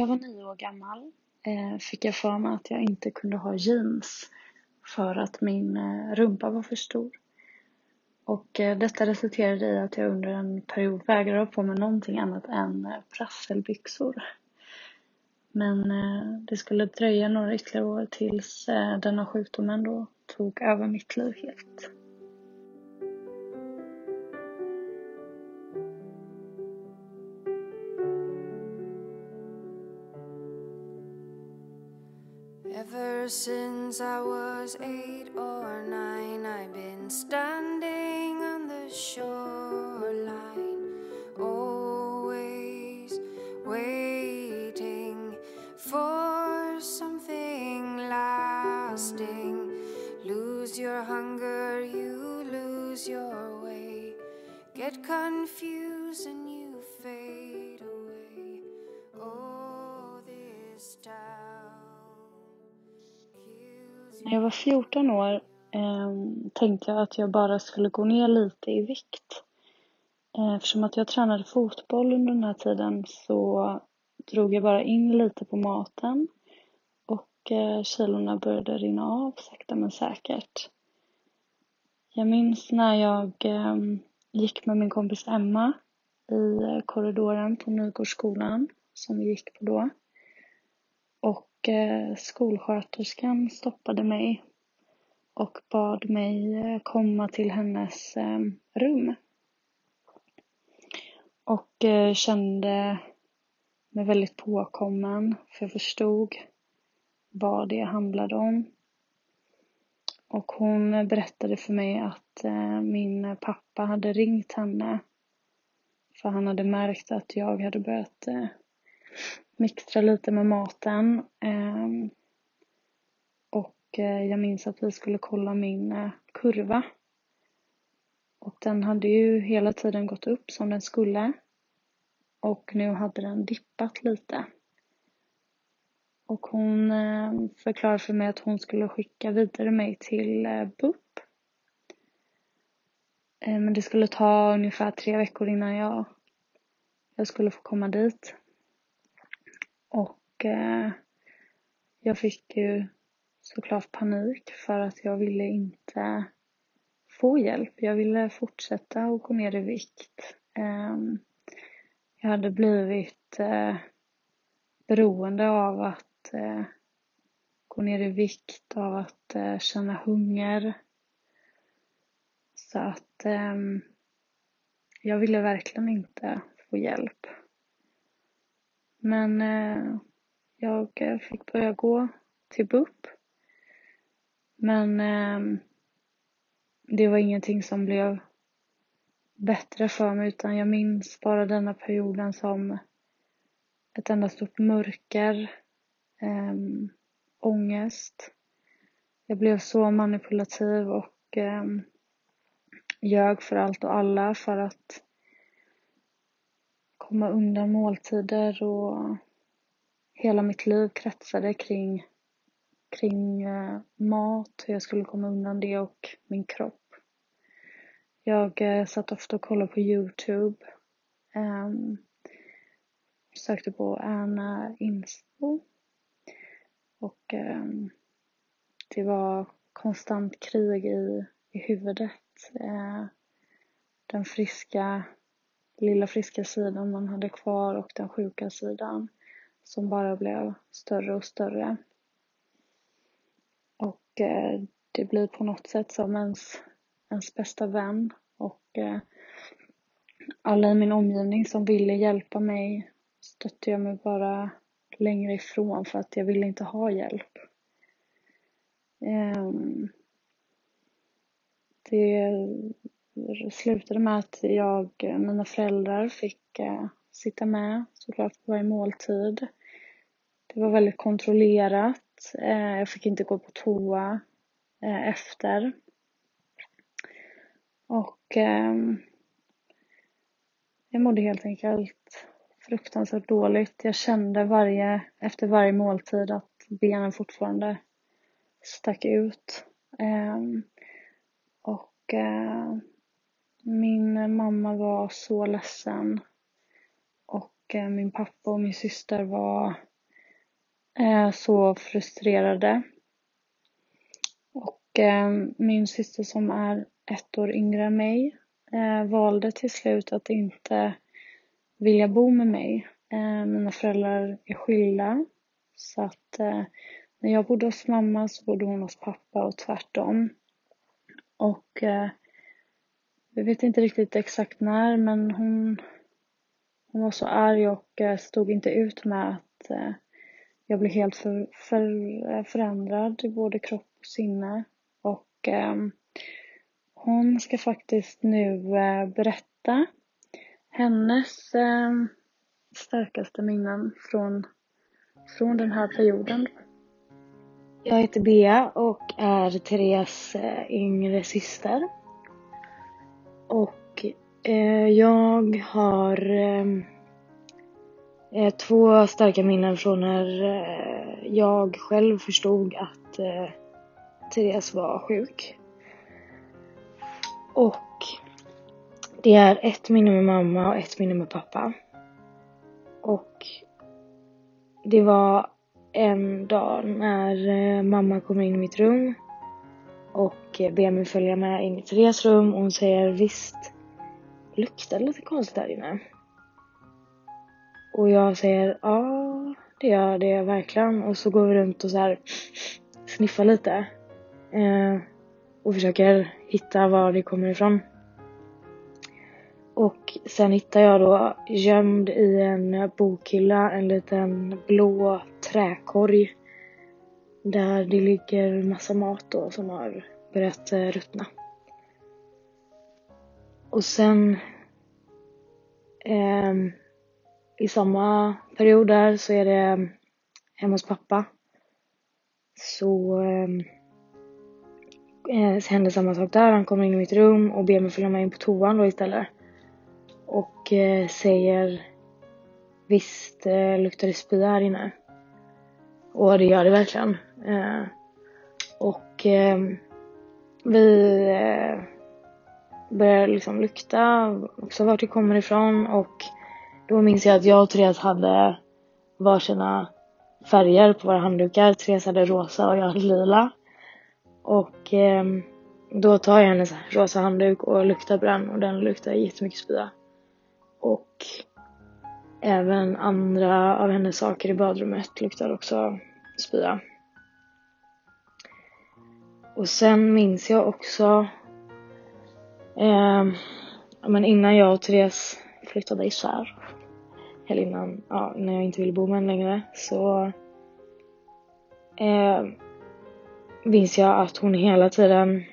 jag var nio år gammal eh, fick jag för mig att jag inte kunde ha jeans för att min eh, rumpa var för stor. Och eh, detta resulterade i att jag under en period vägrade ha på mig någonting annat än prasselbyxor. Men det skulle dröja några ytterligare år tills denna sjukdomen då tog över mitt liv helt. Since I was eight or nine, I've been standing on the shoreline, always waiting for something lasting. Lose your hunger, you lose your way, get confused När jag var 14 år eh, tänkte jag att jag bara skulle gå ner lite i vikt. Eh, eftersom att jag tränade fotboll under den här tiden så drog jag bara in lite på maten och eh, kilorna började rinna av sakta men säkert. Jag minns när jag eh, gick med min kompis Emma i eh, korridoren på Nygårdsskolan som vi gick på då. Och Eh, skolsköterskan stoppade mig och bad mig eh, komma till hennes eh, rum. Och kände mig väldigt påkommen för jag förstod vad det handlade om. Och hon berättade för mig att min pappa hade ringt henne för han hade märkt att jag hade börjat mixtra lite med maten. Ehm, och eh, jag minns att vi skulle kolla min eh, kurva. Och den hade ju hela tiden gått upp som den skulle. Och nu hade den dippat lite. Och hon eh, förklarade för mig att hon skulle skicka vidare mig till BUP. Ehm, men det skulle ta ungefär tre veckor innan jag, jag skulle få komma dit. Och eh, jag fick ju såklart panik för att jag ville inte få hjälp. Jag ville fortsätta att gå ner i vikt. Eh, jag hade blivit eh, beroende av att eh, gå ner i vikt, av att eh, känna hunger. Så att ehm, jag ville verkligen inte få hjälp. Men eh, jag eh, fick börja gå till BUP. Men eh, det var ingenting som blev bättre för mig utan jag minns bara denna perioden som ett enda stort mörker, eh, ångest. Jag blev så manipulativ och eh, ljög för allt och alla för att komma undan måltider och hela mitt liv kretsade kring, kring eh, mat, hur jag skulle komma undan det och min kropp. Jag eh, satt ofta och kollade på Youtube. Um, sökte på Anna Inspo. Och um, det var konstant krig i, i huvudet. Uh, den friska lilla friska sidan man hade kvar och den sjuka sidan som bara blev större och större. Och eh, det blir på något sätt som ens, ens bästa vän och eh, alla i min omgivning som ville hjälpa mig stötte jag mig bara längre ifrån för att jag ville inte ha hjälp. Eh, det slutade med att jag, eh, mina föräldrar fick eh, sitta med såklart på varje måltid. Det var väldigt kontrollerat. Eh, jag fick inte gå på toa eh, efter. Och ehm, jag mådde helt enkelt fruktansvärt dåligt. Jag kände varje, efter varje måltid att benen fortfarande stack ut. Ehm, och eh, min mamma var så ledsen och min pappa och min syster var Eh, så frustrerade. Och eh, min syster som är ett år yngre än mig eh, valde till slut att inte vilja bo med mig. Mina föräldrar är skilda så att när jag bodde hos mamma så bodde hon hos pappa och tvärtom. Och jag vet inte riktigt exakt när men hon, hon var så arg och stod inte ut med att eh, jag blev helt för, för, eh, förändrad i både kropp och sinne. Och eh, hon ska faktiskt nu eh, berätta hennes eh, starkaste minnen från, från den här perioden. Jag heter Bea och är Therese eh, yngre syster. Och eh, jag har eh, Eh, två starka minnen från när eh, jag själv förstod att eh, Therese var sjuk. Och det är ett minne med mamma och ett minne med pappa. Och det var en dag när mamma kommer in i mitt rum och ber mig följa med in i Theres rum och hon säger visst luktar det lite konstigt där inne. Och jag säger ja, det gör det verkligen. Och så går vi runt och så här sniffar lite. Eh, och försöker hitta var det kommer ifrån. Och sen hittar jag då gömd i en bokhylla en liten blå träkorg. Där det ligger massa mat då som har börjat eh, ruttna. Och sen eh, i samma period där så är det mm, hemma hos pappa. Så mm, eh, händer samma sak där. Han kommer in i mitt rum och ber mig följa med in på toan då istället. Och eh, säger visst eh, luktar det spya här inne. Och det gör det verkligen. Eh, och eh, vi eh, börjar liksom lukta också vart det kommer ifrån och då minns jag att jag och Therese hade varsina färger på våra handdukar. Therese hade rosa och jag hade lila. Och eh, då tar jag hennes rosa handduk och luktar på den och den luktar jättemycket spya. Och även andra av hennes saker i badrummet luktar också spya. Och sen minns jag också eh, men innan jag och Therese flyttade isär eller innan, ja, när jag inte ville bo med henne längre så eh, minns jag att hon hela tiden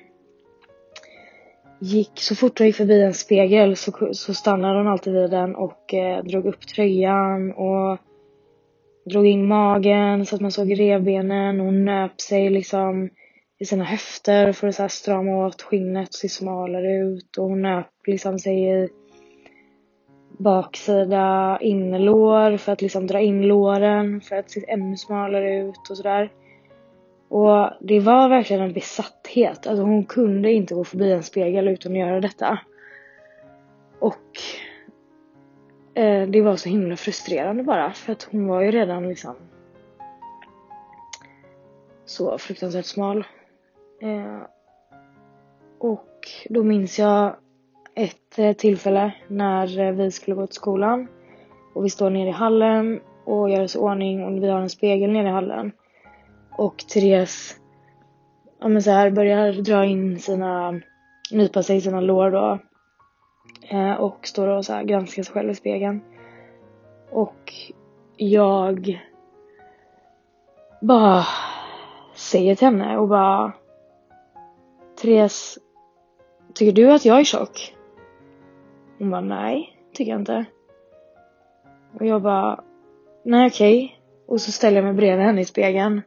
gick, så fort hon gick förbi en spegel så, så stannade hon alltid vid den och eh, drog upp tröjan och drog in magen så att man såg revbenen. Hon nöp sig liksom i sina höfter för att så här strama åt skinnet och se smalare ut och hon nöp liksom sig i baksida innerlår för att liksom dra in låren för att se ännu smalare ut och sådär. Och det var verkligen en besatthet. Alltså hon kunde inte gå förbi en spegel utan att göra detta. Och eh, det var så himla frustrerande bara för att hon var ju redan liksom så fruktansvärt smal. Eh, och då minns jag ett eh, tillfälle när eh, vi skulle gå till skolan och vi står nere i hallen och gör oss i ordning och vi har en spegel nere i hallen. Och Therese ja, men så här, börjar dra in sina, nypa sig i sina lår då. Eh, och står och så här, granskar sig själv i spegeln. Och jag bara säger till henne och bara Therese, tycker du att jag är tjock? Hon bara, nej, tycker jag inte. Och jag bara, nej okej. Okay. Och så ställer jag mig bredvid henne i spegeln.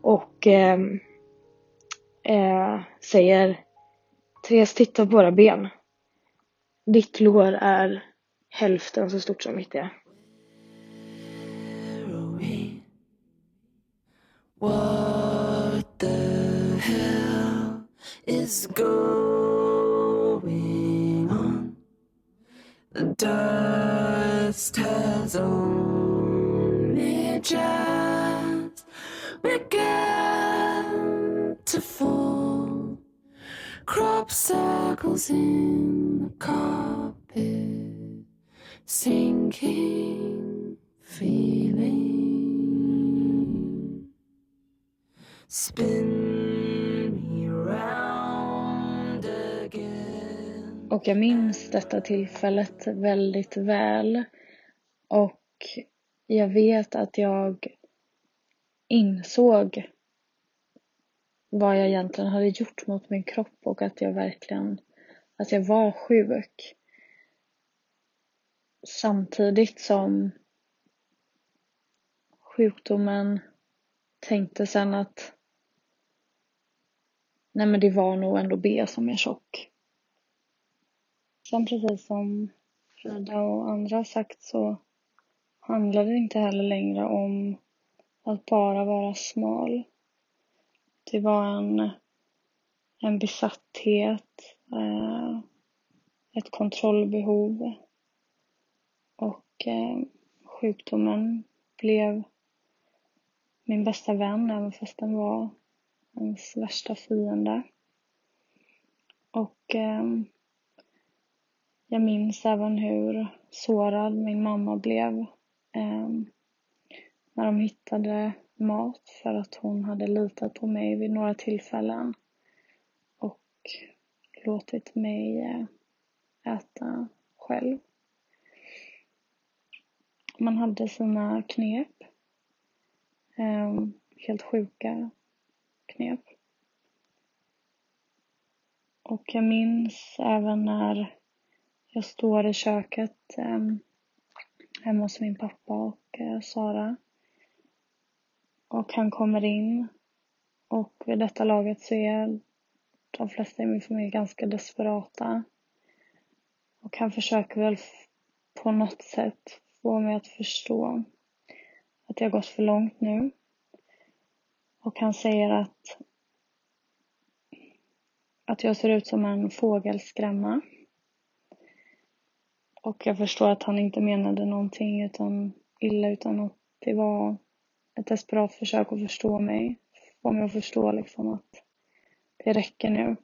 Och eh, eh, säger, Therese titta på våra ben. Ditt lår är hälften så stort som mitt är. What the hell is going dust has only just began to fall. Crop circles in the carpet, sinking feeling. Spin Och jag minns detta tillfället väldigt väl. Och jag vet att jag insåg vad jag egentligen hade gjort mot min kropp och att jag verkligen, att jag var sjuk. Samtidigt som sjukdomen tänkte sen att nej men det var nog ändå B som är tjock. Sen precis som Frida och andra har sagt så handlar det inte heller längre om att bara vara smal. Det var en, en besatthet, eh, ett kontrollbehov och eh, sjukdomen blev min bästa vän även fast den var ens värsta fiende. Och eh, jag minns även hur sårad min mamma blev eh, när de hittade mat för att hon hade litat på mig vid några tillfällen och låtit mig eh, äta själv. Man hade sina knep. Eh, helt sjuka knep. Och jag minns även när jag står i köket eh, hemma hos min pappa och eh, Sara. Och han kommer in och vid detta laget så är de flesta i min familj ganska desperata. Och han försöker väl på något sätt få mig att förstå att jag gått för långt nu. Och han säger att att jag ser ut som en fågelskrämma. Och jag förstår att han inte menade någonting utan illa utan att det var ett desperat försök att förstå mig. Få mig att förstå liksom att det räcker nu.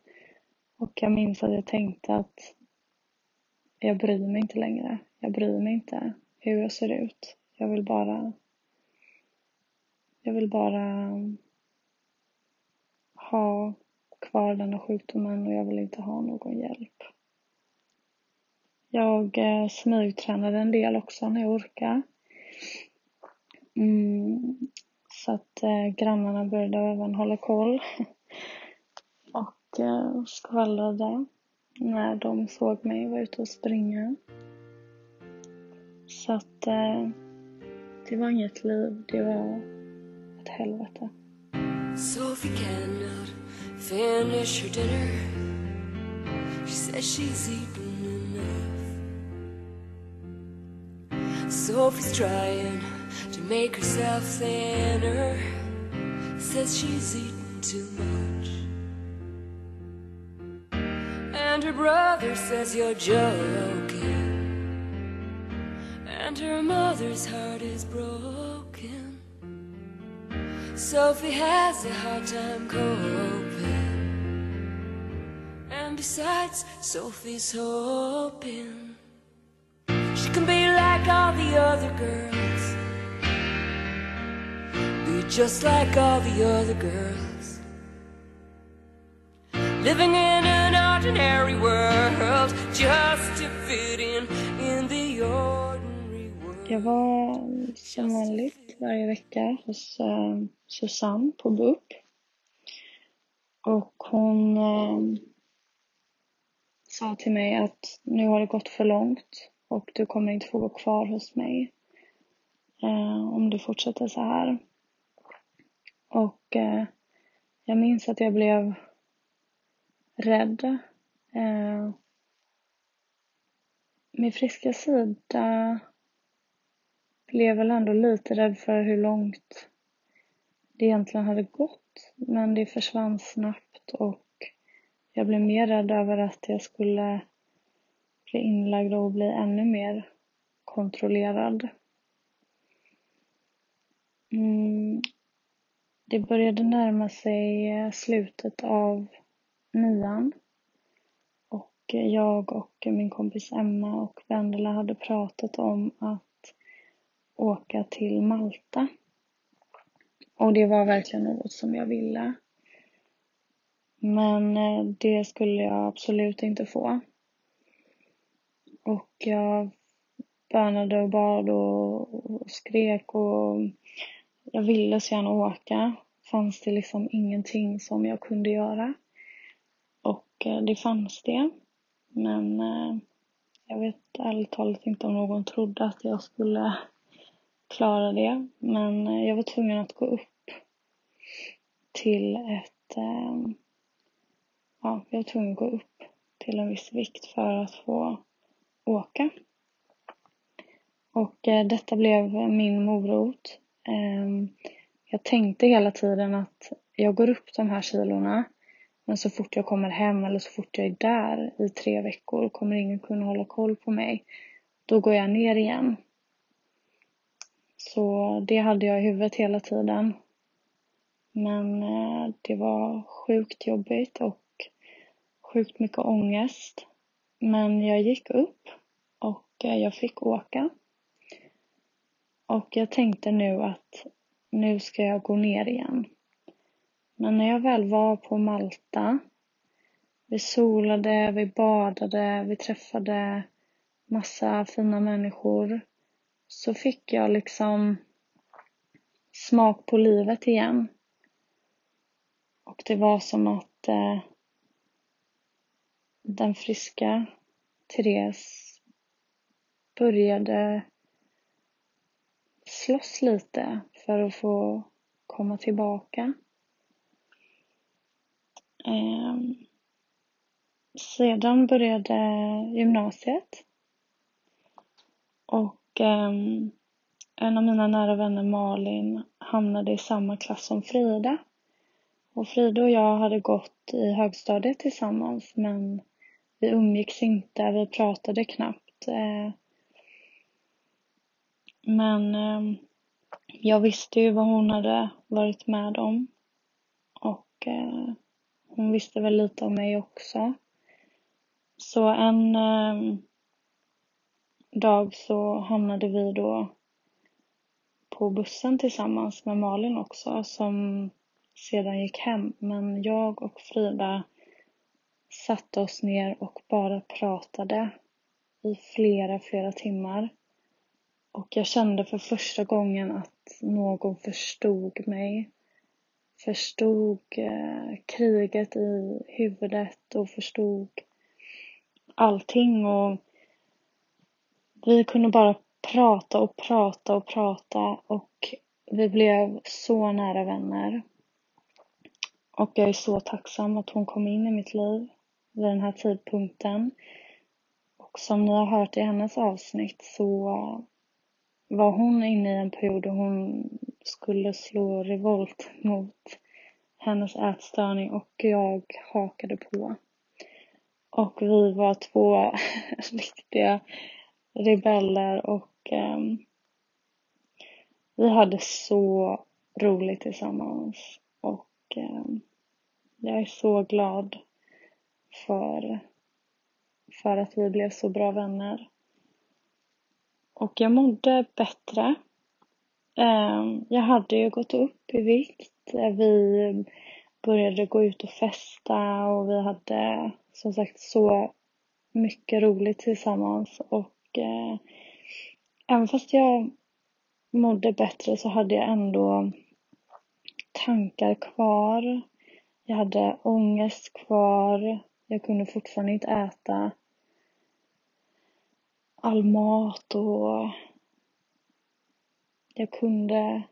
Och jag minns att jag tänkte att jag bryr mig inte längre. Jag bryr mig inte hur jag ser ut. Jag vill bara jag vill bara ha kvar denna sjukdomen och jag vill inte ha någon hjälp. Jag eh, smygtränade en del också när jag orkade. Mm, så att eh, grannarna började även hålla koll och eh, skvallrade när de såg mig vara ute och springa. Så att eh, det var inget liv, det var ett helvete. Sophie cannot finish her dinner. She says she's eaten Sophie's trying to make herself thinner. Says she's eaten too much. And her brother says you're joking. And her mother's heart is broken. Sophie has a hard time coping. And besides, Sophie's hoping can be like all the other girls. Be just like all the other girls. Living in an ordinary world just to fit in in the ordinary world. Jag var som vanligt varje vecka hos eh, Susanne på BUP. Och hon eh, sa till mig att nu har det gått för långt och du kommer inte få gå kvar hos mig eh, om du fortsätter så här. Och eh, jag minns att jag blev rädd. Eh, min friska sida blev väl ändå lite rädd för hur långt det egentligen hade gått. Men det försvann snabbt och jag blev mer rädd över att jag skulle bli inlagd och bli ännu mer kontrollerad. Mm. det började närma sig eh, slutet av nian och eh, jag och min kompis Emma och Vendela hade pratat om att åka till Malta. Och det var verkligen något som jag ville. Men eh, det skulle jag absolut inte få. Och jag bönade och bad och skrek och jag ville så gärna åka. Fanns det liksom ingenting som jag kunde göra. Och eh, det fanns det. Men eh, jag vet ärligt talat inte om någon trodde att jag skulle klara det. Men eh, jag var tvungen att gå upp till ett... Ja, jag var tvungen att gå upp till en viss vikt för att få åka. Och eh, detta blev min morot ehm, jag tänkte hela tiden att jag går upp de här kilorna men så fort jag kommer hem eller så fort jag är där i tre veckor kommer ingen kunna hålla koll på mig. Då går jag ner igen. Så det hade jag i huvudet hela tiden. Men eh, det var sjukt jobbigt och sjukt mycket ångest. Men jag gick upp jag fick åka. Och jag tänkte nu att nu ska jag gå ner igen. Men när jag väl var på Malta, vi solade, vi badade, vi träffade massa fina människor, så fick jag liksom smak på livet igen. Och det var som att eh, den friska Therese började slåss lite för att få komma tillbaka. Eh, sedan började gymnasiet. Och eh, en av mina nära vänner, Malin, hamnade i samma klass som Frida. Och Frida och jag hade gått i högstadiet tillsammans men vi umgicks inte, vi pratade knappt. Eh, men eh, jag visste ju vad hon hade varit med om. Och eh, hon visste väl lite om mig också. Så en eh, dag så hamnade vi då på bussen tillsammans med Malin också som sedan gick hem. Men jag och Frida satte oss ner och bara pratade i flera, flera timmar. Och jag kände för första gången att någon förstod mig. Förstod eh, kriget i huvudet och förstod allting och vi kunde bara prata och prata och prata och vi blev så nära vänner. Och jag är så tacksam att hon kom in i mitt liv vid den här tidpunkten. Och som ni har hört i hennes avsnitt så var hon inne i en period då hon skulle slå revolt mot hennes ätstörning och jag hakade på. Och vi var två riktiga rebeller och um, vi hade så roligt tillsammans och um, jag är så glad för, för att vi blev så bra vänner. Och jag mådde bättre. Ehm, jag hade ju gått upp i vikt. Vi började gå ut och festa och vi hade som sagt så mycket roligt tillsammans och eh, även fast jag mådde bättre så hade jag ändå tankar kvar. Jag hade ångest kvar. Jag kunde fortfarande inte äta all mat och jag kunde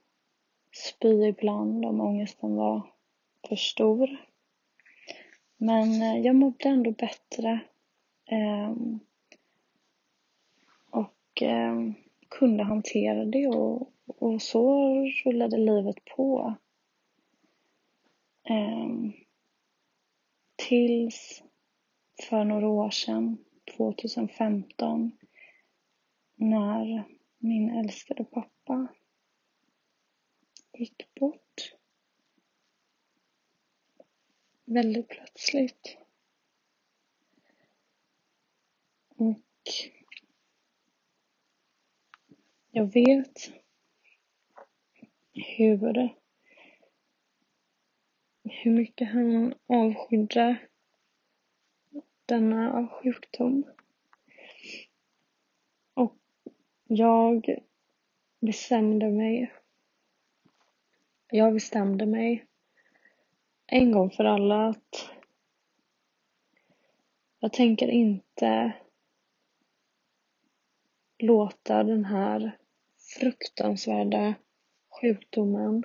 spy ibland om ångesten var för stor. Men eh, jag mådde ändå bättre. Ehm, och ehm, kunde hantera det och, och så rullade livet på. Ehm, tills för några år sedan, 2015, när min älskade pappa gick bort. väldigt plötsligt. Och jag vet hur, hur mycket han avskydde denna sjukdom. Och jag bestämde mig. Jag bestämde mig en gång för alla att jag tänker inte låta den här fruktansvärda sjukdomen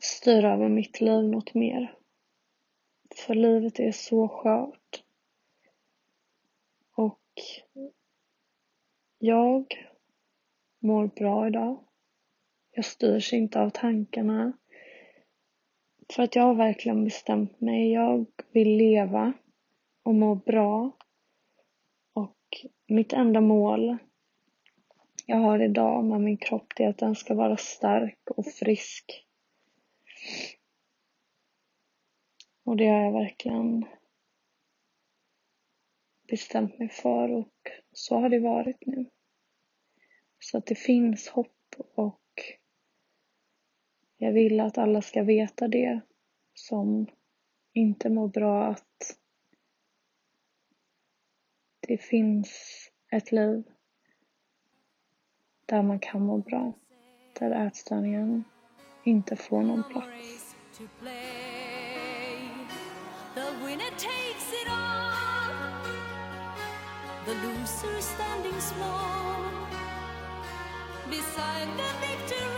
styra över mitt liv något mer. För livet är så skört. Och jag mår bra idag. Jag styrs inte av tankarna. För att jag har verkligen bestämt mig. Jag vill leva och må bra. Och mitt enda mål jag har idag med min kropp det är att den ska vara stark och frisk. Och det har jag verkligen bestämt mig för och så har det varit nu. Så att det finns hopp och jag vill att alla ska veta det som inte mår bra att det finns ett liv där man kan må bra. Där ätstörningen inte får någon plats. The loser standing small beside the victory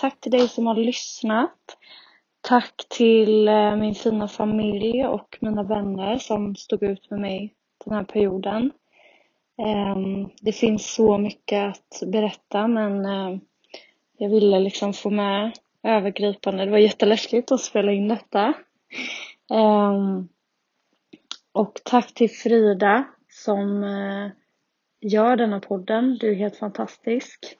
Tack till dig som har lyssnat. Tack till eh, min fina familj och mina vänner som stod ut med mig den här perioden. Ehm, det finns så mycket att berätta men eh, jag ville liksom få med övergripande. Det var jätteläskigt att spela in detta. Ehm, och tack till Frida som eh, gör denna podden. Du är helt fantastisk.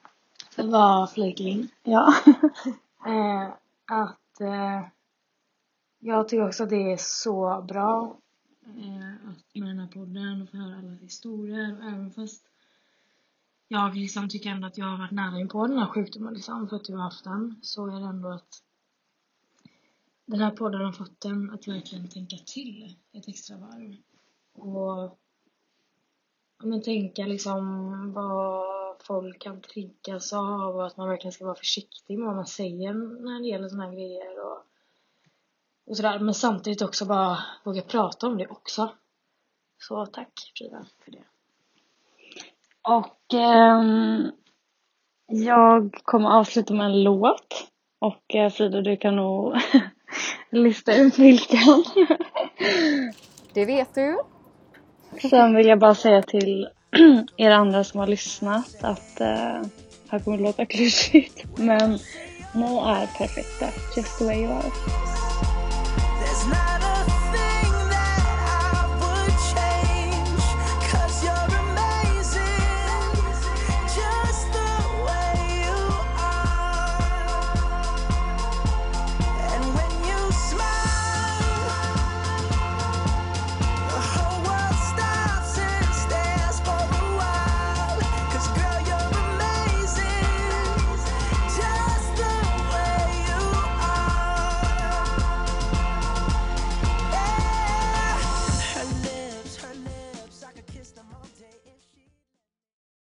Det var flygling. Ja. eh, att eh, jag tycker också att det är så bra eh, att med den här podden och få höra alla historier. Och även fast jag liksom tycker ändå att jag har varit nära in på den här sjukdomen liksom, för att du har haft den, så är det ändå att den här podden har fått en att verkligen tänka till ett extra varv. Och men tänka liksom vad folk kan triggas av och att man verkligen ska vara försiktig med vad man säger när det gäller sådana här grejer och, och sådär. Men samtidigt också bara våga prata om det också. Så tack Frida för det. Och eh, jag kommer avsluta med en låt. Och eh, Frida du kan nog lista ut vilken. det vet du. Sen vill jag bara säga till er andra som har lyssnat att uh, här kommer det låta klyschigt men ni är perfekta, just the way you are.